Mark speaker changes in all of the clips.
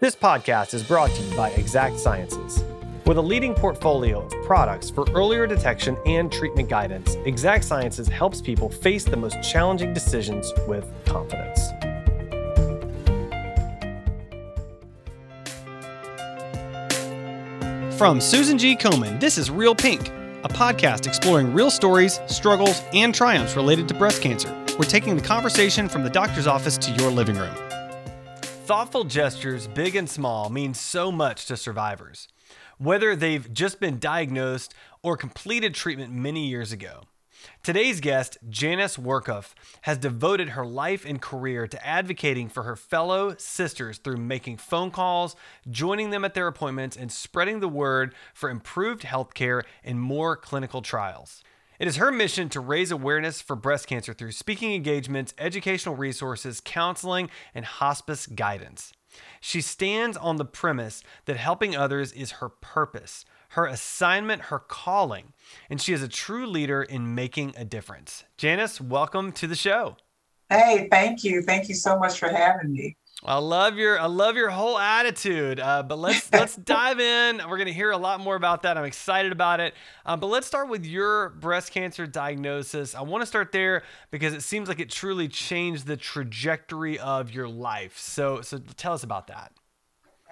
Speaker 1: This podcast is brought to you by Exact Sciences. With a leading portfolio of products for earlier detection and treatment guidance, Exact Sciences helps people face the most challenging decisions with confidence. From Susan G. Komen, this is Real Pink, a podcast exploring real stories, struggles, and triumphs related to breast cancer. We're taking the conversation from the doctor's office to your living room. Thoughtful gestures, big and small, mean so much to survivors, whether they've just been diagnosed or completed treatment many years ago. Today's guest, Janice Workuff, has devoted her life and career to advocating for her fellow sisters through making phone calls, joining them at their appointments, and spreading the word for improved healthcare and more clinical trials. It is her mission to raise awareness for breast cancer through speaking engagements, educational resources, counseling, and hospice guidance. She stands on the premise that helping others is her purpose, her assignment, her calling, and she is a true leader in making a difference. Janice, welcome to the show.
Speaker 2: Hey, thank you. Thank you so much for having me.
Speaker 1: I love your I love your whole attitude. Uh, but let's let's dive in. We're gonna hear a lot more about that. I'm excited about it. Uh, but let's start with your breast cancer diagnosis. I want to start there because it seems like it truly changed the trajectory of your life. So so tell us about that.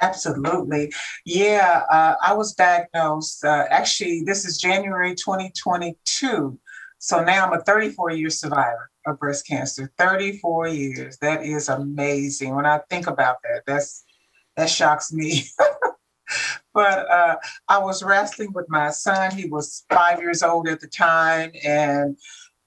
Speaker 2: Absolutely. Yeah, uh, I was diagnosed. Uh, actually, this is January 2022. So now I'm a 34 year survivor of breast cancer. 34 years. That is amazing. When I think about that, that's that shocks me. but uh, I was wrestling with my son. He was five years old at the time, and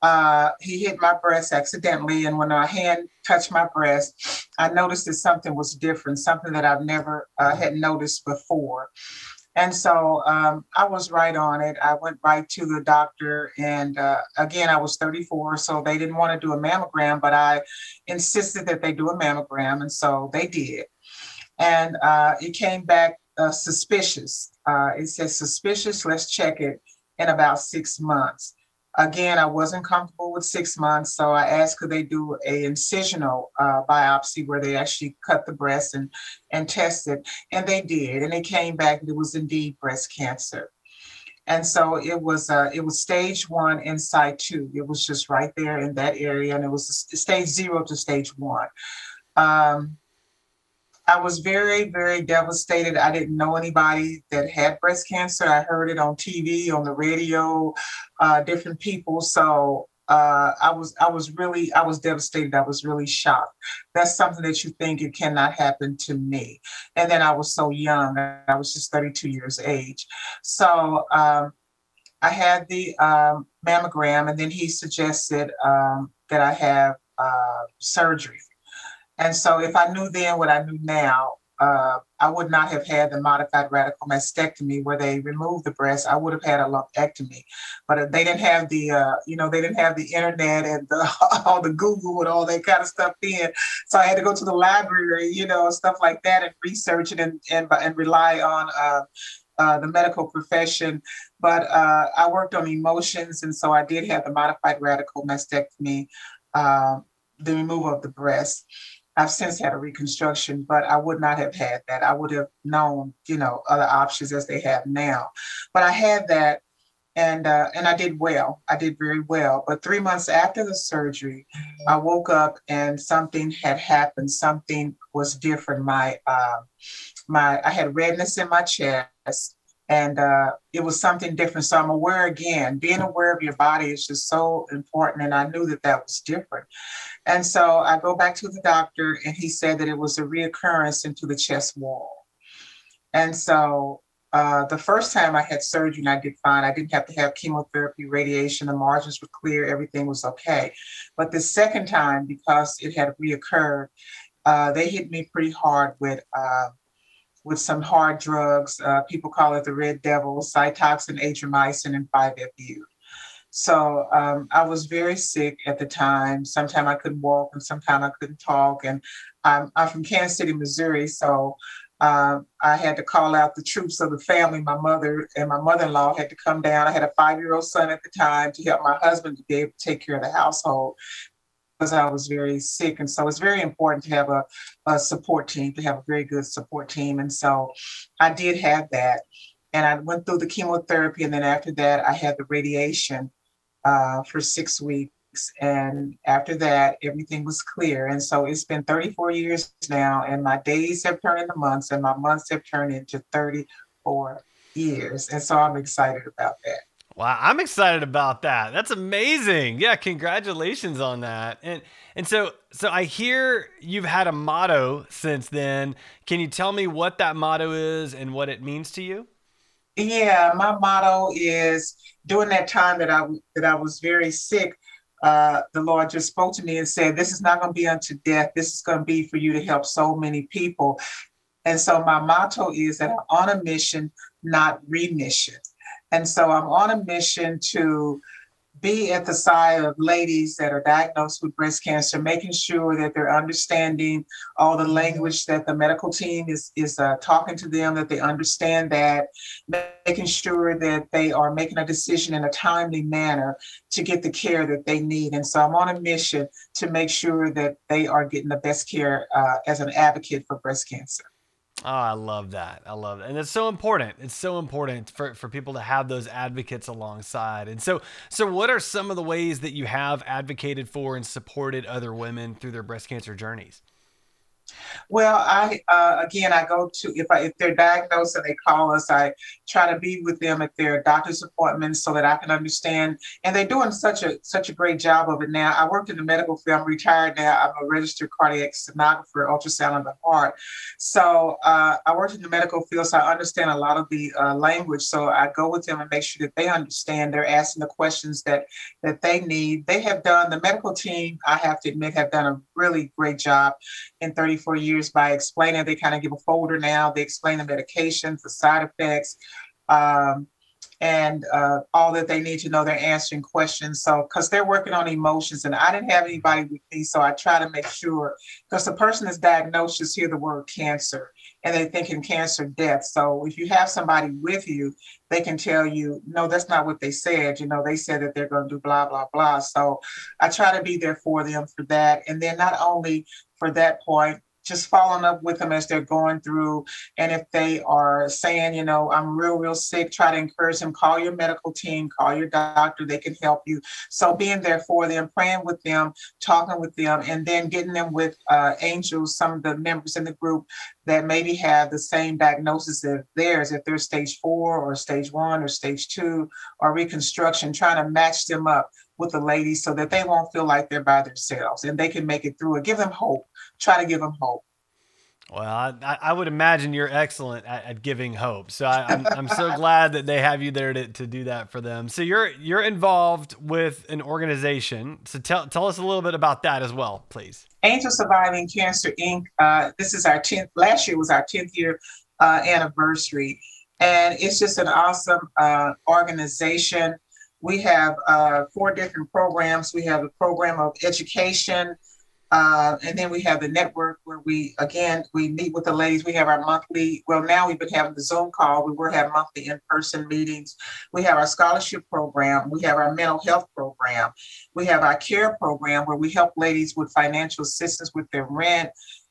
Speaker 2: uh, he hit my breast accidentally. And when a hand touched my breast, I noticed that something was different, something that I've never uh, had noticed before. And so um, I was right on it. I went right to the doctor. And uh, again, I was 34, so they didn't want to do a mammogram, but I insisted that they do a mammogram. And so they did. And uh, it came back uh, suspicious. Uh, it says suspicious, let's check it in about six months. Again, I wasn't comfortable with six months, so I asked could they do a incisional uh, biopsy where they actually cut the breast and and test it, and they did, and it came back it was indeed breast cancer, and so it was uh, it was stage one in two. It was just right there in that area, and it was stage zero to stage one. Um, I was very, very devastated. I didn't know anybody that had breast cancer. I heard it on TV, on the radio, uh, different people. So uh, I was, I was really, I was devastated. I was really shocked. That's something that you think it cannot happen to me. And then I was so young. I was just 32 years age. So um, I had the um, mammogram, and then he suggested um, that I have uh, surgery and so if I knew then what I knew now, uh, I would not have had the modified radical mastectomy where they removed the breast. I would have had a lumpectomy, but they didn't have the, uh, you know, they didn't have the internet and the, all the Google and all that kind of stuff then. So I had to go to the library, you know, stuff like that, and research it and and, and rely on uh, uh, the medical profession. But uh, I worked on emotions, and so I did have the modified radical mastectomy, uh, the removal of the breast. I've since had a reconstruction, but I would not have had that. I would have known, you know, other options as they have now. But I had that, and uh, and I did well. I did very well. But three months after the surgery, I woke up and something had happened. Something was different. My uh, my I had redness in my chest and uh, it was something different. So I'm aware again. Being aware of your body is just so important, and I knew that that was different. And so I go back to the doctor, and he said that it was a reoccurrence into the chest wall. And so uh, the first time I had surgery, and I did fine. I didn't have to have chemotherapy, radiation. The margins were clear. Everything was okay. But the second time, because it had reoccurred, uh, they hit me pretty hard with uh, with some hard drugs. Uh, people call it the red devil, Cytoxan, Adriamycin, and 5-FU. So um, I was very sick at the time. Sometimes I couldn't walk and sometimes I couldn't talk. And I'm, I'm from Kansas City, Missouri. So um, I had to call out the troops of the family. My mother and my mother in law had to come down. I had a five year old son at the time to help my husband to be able to take care of the household because I was very sick. And so it's very important to have a, a support team, to have a very good support team. And so I did have that. And I went through the chemotherapy. And then after that, I had the radiation uh, for six weeks. And after that, everything was clear. And so it's been 34 years now, and my days have turned into months, and my months have turned into 34 years. And so I'm excited about that.
Speaker 1: Wow, I'm excited about that. That's amazing. Yeah, congratulations on that. And and so so I hear you've had a motto since then. Can you tell me what that motto is and what it means to you?
Speaker 2: Yeah, my motto is during that time that I that I was very sick, uh, the Lord just spoke to me and said, This is not going to be unto death. This is going to be for you to help so many people. And so my motto is that I'm on a mission, not remission. And so I'm on a mission to be at the side of ladies that are diagnosed with breast cancer, making sure that they're understanding all the language that the medical team is is uh, talking to them, that they understand that, making sure that they are making a decision in a timely manner to get the care that they need. And so I'm on a mission to make sure that they are getting the best care uh, as an advocate for breast cancer.
Speaker 1: Oh, I love that. I love it. And it's so important. It's so important for, for people to have those advocates alongside. And so so what are some of the ways that you have advocated for and supported other women through their breast cancer journeys?
Speaker 2: Well, I uh, again, I go to if I if they're diagnosed and they call us, I try to be with them at their doctor's appointments so that I can understand. And they're doing such a such a great job of it now. I worked in the medical field. I'm retired now. I'm a registered cardiac sonographer, ultrasound of the heart. So uh, I worked in the medical field, so I understand a lot of the uh, language. So I go with them and make sure that they understand. They're asking the questions that that they need. They have done the medical team. I have to admit, have done a really great job in 34 years by explaining. They kind of give a folder now. They explain the medications, the side effects, um, and uh, all that they need to know. They're answering questions. So, because they're working on emotions, and I didn't have anybody with me, so I try to make sure because the person is diagnosed just hear the word cancer and they think in cancer death. So, if you have somebody with you, they can tell you, no, that's not what they said. You know, they said that they're going to do blah blah blah. So, I try to be there for them for that, and then not only for that point just following up with them as they're going through. And if they are saying, you know, I'm real, real sick, try to encourage them, call your medical team, call your doctor, they can help you. So being there for them, praying with them, talking with them, and then getting them with uh, angels, some of the members in the group that maybe have the same diagnosis as theirs, if they're stage four or stage one or stage two or reconstruction, trying to match them up with the ladies so that they won't feel like they're by themselves and they can make it through it. Give them hope. Try to give them hope.
Speaker 1: Well, I, I would imagine you're excellent at, at giving hope. So I, am I'm, I'm so glad that they have you there to, to do that for them. So you're you're involved with an organization. So tell tell us a little bit about that as well, please.
Speaker 2: Angel Surviving Cancer Inc. Uh, this is our tenth. Last year was our tenth year uh, anniversary, and it's just an awesome uh, organization. We have uh, four different programs. We have a program of education uh, and then we have the network where we, again, we meet with the ladies. We have our monthly, well, now we've been having the Zoom call. We were having monthly in person meetings. We have our scholarship program. We have our mental health program. We have our care program where we help ladies with financial assistance with their rent,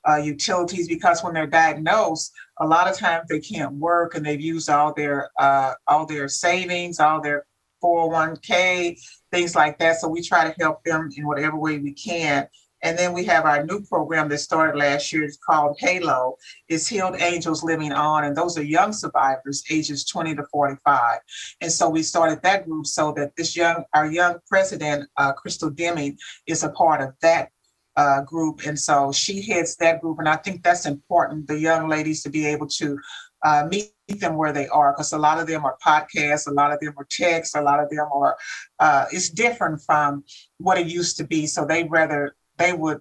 Speaker 2: uh, utilities, because when they're diagnosed, a lot of times they can't work and they've used all their uh, all their savings, all their 401k, things like that. So we try to help them in whatever way we can. And then we have our new program that started last year. It's called Halo. It's Healed Angels Living On. And those are young survivors, ages 20 to 45. And so we started that group so that this young, our young president, uh, Crystal Deming, is a part of that uh, group. And so she heads that group. And I think that's important, the young ladies to be able to uh, meet them where they are because a lot of them are podcasts, a lot of them are texts, a lot of them are, uh, it's different from what it used to be. So they rather they would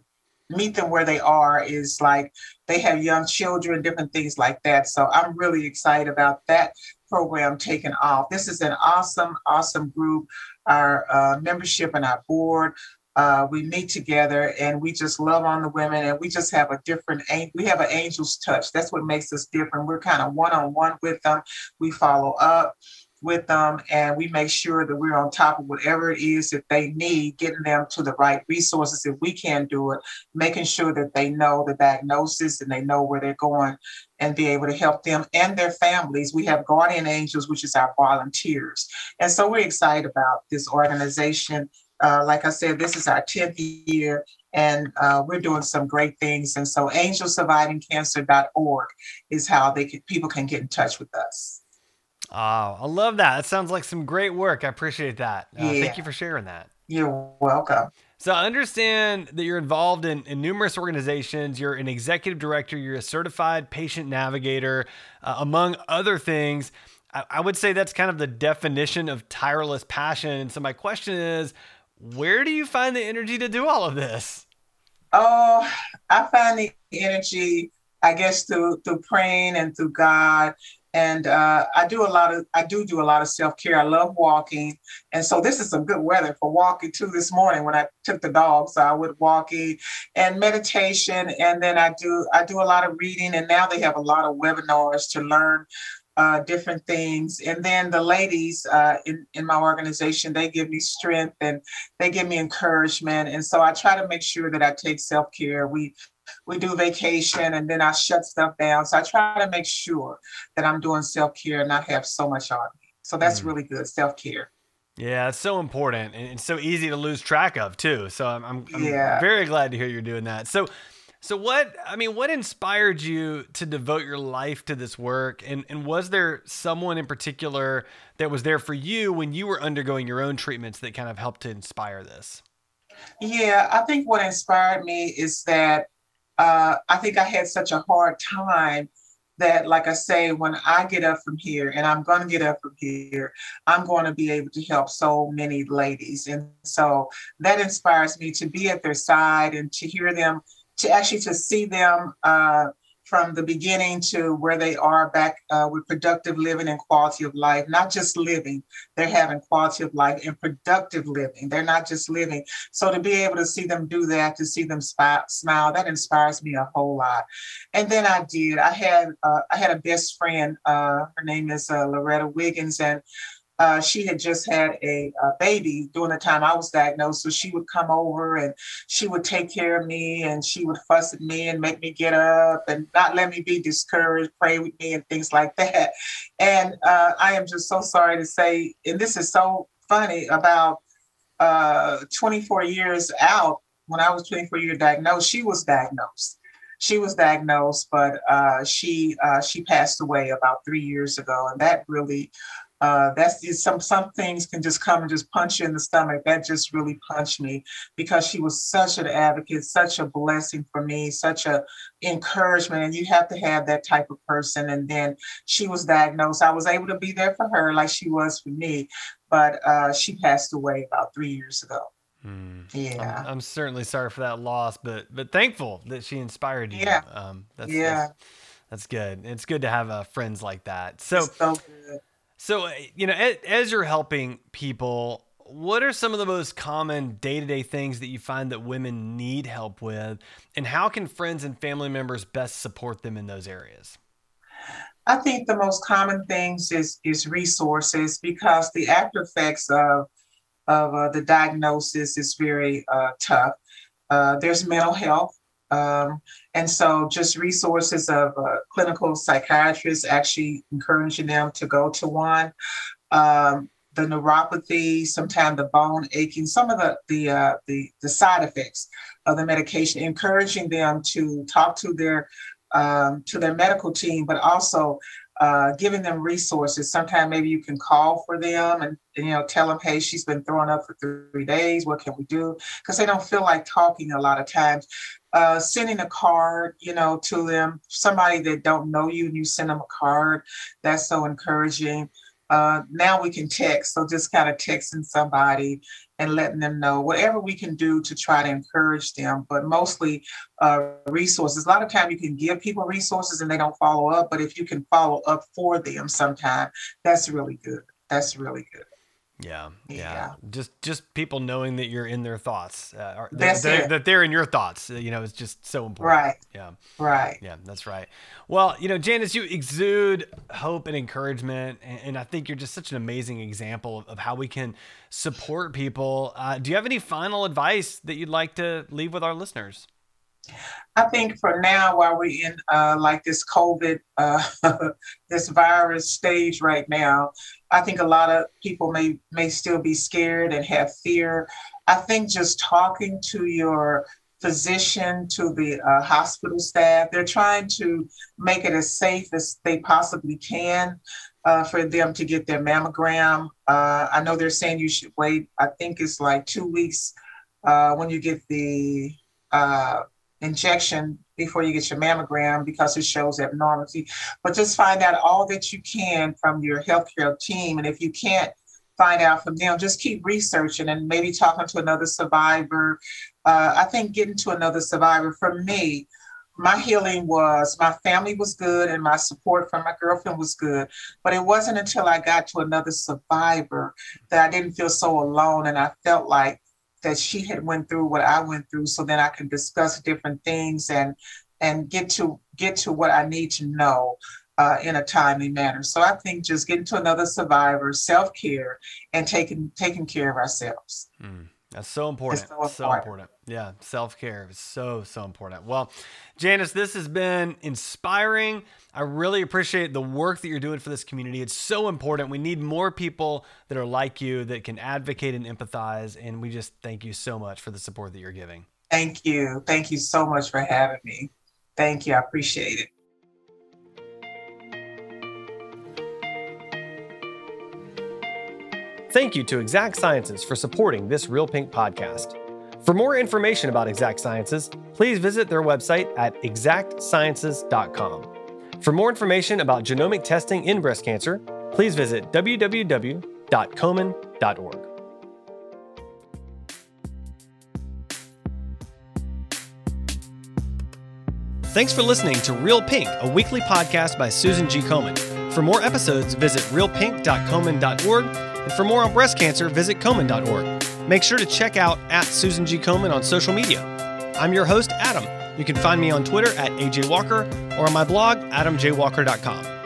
Speaker 2: meet them where they are is like they have young children, different things like that. So I'm really excited about that program taking off. This is an awesome, awesome group. Our uh, membership and our board, uh, we meet together and we just love on the women and we just have a different, we have an angel's touch. That's what makes us different. We're kind of one on one with them. We follow up with them and we make sure that we're on top of whatever it is that they need, getting them to the right resources if we can't do it, making sure that they know the diagnosis and they know where they're going and be able to help them and their families. We have Guardian Angels, which is our volunteers. And so we're excited about this organization. Uh, like I said, this is our 10th year and uh, we're doing some great things. And so angelsurvivingcancer.org is how they can, people can get in touch with us.
Speaker 1: Oh, I love that. That sounds like some great work. I appreciate that. Uh, yeah. Thank you for sharing that.
Speaker 2: You're welcome.
Speaker 1: So I understand that you're involved in, in numerous organizations. You're an executive director. You're a certified patient navigator, uh, among other things. I, I would say that's kind of the definition of tireless passion. And so my question is, where do you find the energy to do all of this?
Speaker 2: Oh, I find the energy, I guess, through through praying and through God and uh, I do a lot of I do do a lot of self care. I love walking, and so this is some good weather for walking too. This morning when I took the dogs, so I would walking and meditation, and then I do I do a lot of reading, and now they have a lot of webinars to learn uh, different things. And then the ladies uh, in, in my organization, they give me strength and they give me encouragement. And so I try to make sure that I take self care. We we do vacation and then I shut stuff down. So I try to make sure that I'm doing self care and not have so much on me. So that's mm. really good self care.
Speaker 1: Yeah, it's so important and it's so easy to lose track of too. So I'm, I'm, I'm yeah. very glad to hear you're doing that. So, so what, I mean, what inspired you to devote your life to this work? And, and was there someone in particular that was there for you when you were undergoing your own treatments that kind of helped to inspire this?
Speaker 2: Yeah, I think what inspired me is that uh, I think I had such a hard time that, like I say, when I get up from here, and I'm going to get up from here, I'm going to be able to help so many ladies. And so that inspires me to be at their side and to hear them, to actually to see them. Uh, from the beginning to where they are back uh, with productive living and quality of life, not just living, they're having quality of life and productive living. They're not just living. So to be able to see them do that, to see them smile, that inspires me a whole lot. And then I did. I had uh, I had a best friend. Uh, her name is uh, Loretta Wiggins, and uh, she had just had a, a, baby during the time I was diagnosed. So she would come over and she would take care of me and she would fuss at me and make me get up and not let me be discouraged, pray with me and things like that. And uh, I am just so sorry to say, and this is so funny, about uh, 24 years out, when I was 24 years diagnosed, she was diagnosed she was diagnosed, but uh, she uh, she passed away about three years ago, and that really uh, that's just some some things can just come and just punch you in the stomach. That just really punched me because she was such an advocate, such a blessing for me, such a encouragement. And you have to have that type of person. And then she was diagnosed. I was able to be there for her like she was for me, but uh, she passed away about three years ago.
Speaker 1: Mm. Yeah, I'm, I'm, certainly sorry for that loss, but but thankful that she inspired you. Yeah, um, that's, yeah. That's, that's good. It's good to have uh, friends like that. So, so uh, you know, as you're helping people, what are some of the most common day to day things that you find that women need help with? And how can friends and family members best support them in those areas?
Speaker 2: I think the most common things is, is resources because the after effects of, of uh, the diagnosis is very uh, tough. Uh, there's mental health, um, and so just resources of uh, clinical psychiatrists actually encouraging them to go to one. Um, the neuropathy, sometimes the bone aching, some of the the, uh, the the side effects of the medication, encouraging them to talk to their um, to their medical team, but also uh, giving them resources. Sometimes maybe you can call for them and, and, you know tell them, hey, she's been throwing up for three days. What can we do? Because they don't feel like talking a lot of times. Uh, sending a card, you know, to them, somebody that don't know you, and you send them a card. That's so encouraging. Uh, now we can text, so just kind of texting somebody and letting them know whatever we can do to try to encourage them, but mostly uh, resources. A lot of time you can give people resources and they don't follow up, but if you can follow up for them sometime, that's really good. That's really good.
Speaker 1: Yeah, yeah, yeah. Just just people knowing that you're in their thoughts, uh,
Speaker 2: that,
Speaker 1: that, that, they're in your thoughts. You know, it's just so important.
Speaker 2: Right.
Speaker 1: Yeah.
Speaker 2: Right.
Speaker 1: Yeah, that's right. Well, you know, Janice, you exude hope and encouragement, and, and I think you're just such an amazing example of, of how we can support people. Uh, do you have any final advice that you'd like to leave with our listeners?
Speaker 2: I think for now, while we're in uh, like this COVID, uh, this virus stage right now, I think a lot of people may may still be scared and have fear. I think just talking to your physician, to the uh, hospital staff, they're trying to make it as safe as they possibly can uh, for them to get their mammogram. Uh, I know they're saying you should wait. I think it's like two weeks uh, when you get the injection before you get your mammogram because it shows abnormality. But just find out all that you can from your healthcare team. And if you can't find out from them, just keep researching and maybe talking to another survivor. Uh, I think getting to another survivor for me, my healing was my family was good and my support from my girlfriend was good but it wasn't until i got to another survivor that i didn't feel so alone and i felt like that she had went through what I went through so then I can discuss different things and and get to get to what I need to know uh, in a timely manner. So I think just getting to another survivor, self care, and taking taking care of ourselves.
Speaker 1: Mm. That's so important. So important. so important. Yeah, self care is so, so important. Well, Janice, this has been inspiring. I really appreciate the work that you're doing for this community. It's so important. We need more people that are like you that can advocate and empathize. And we just thank you so much for the support that you're giving.
Speaker 2: Thank you. Thank you so much for having me. Thank you. I appreciate it.
Speaker 1: Thank you to Exact Sciences for supporting this Real Pink podcast. For more information about Exact Sciences, please visit their website at exactsciences.com. For more information about genomic testing in breast cancer, please visit www.komen.org. Thanks for listening to Real Pink, a weekly podcast by Susan G. Komen. For more episodes, visit realpink.komen.org, and for more on breast cancer, visit komen.org. Make sure to check out at Susan G. Komen on social media. I'm your host, Adam. You can find me on Twitter at AJ Walker or on my blog, adamjwalker.com.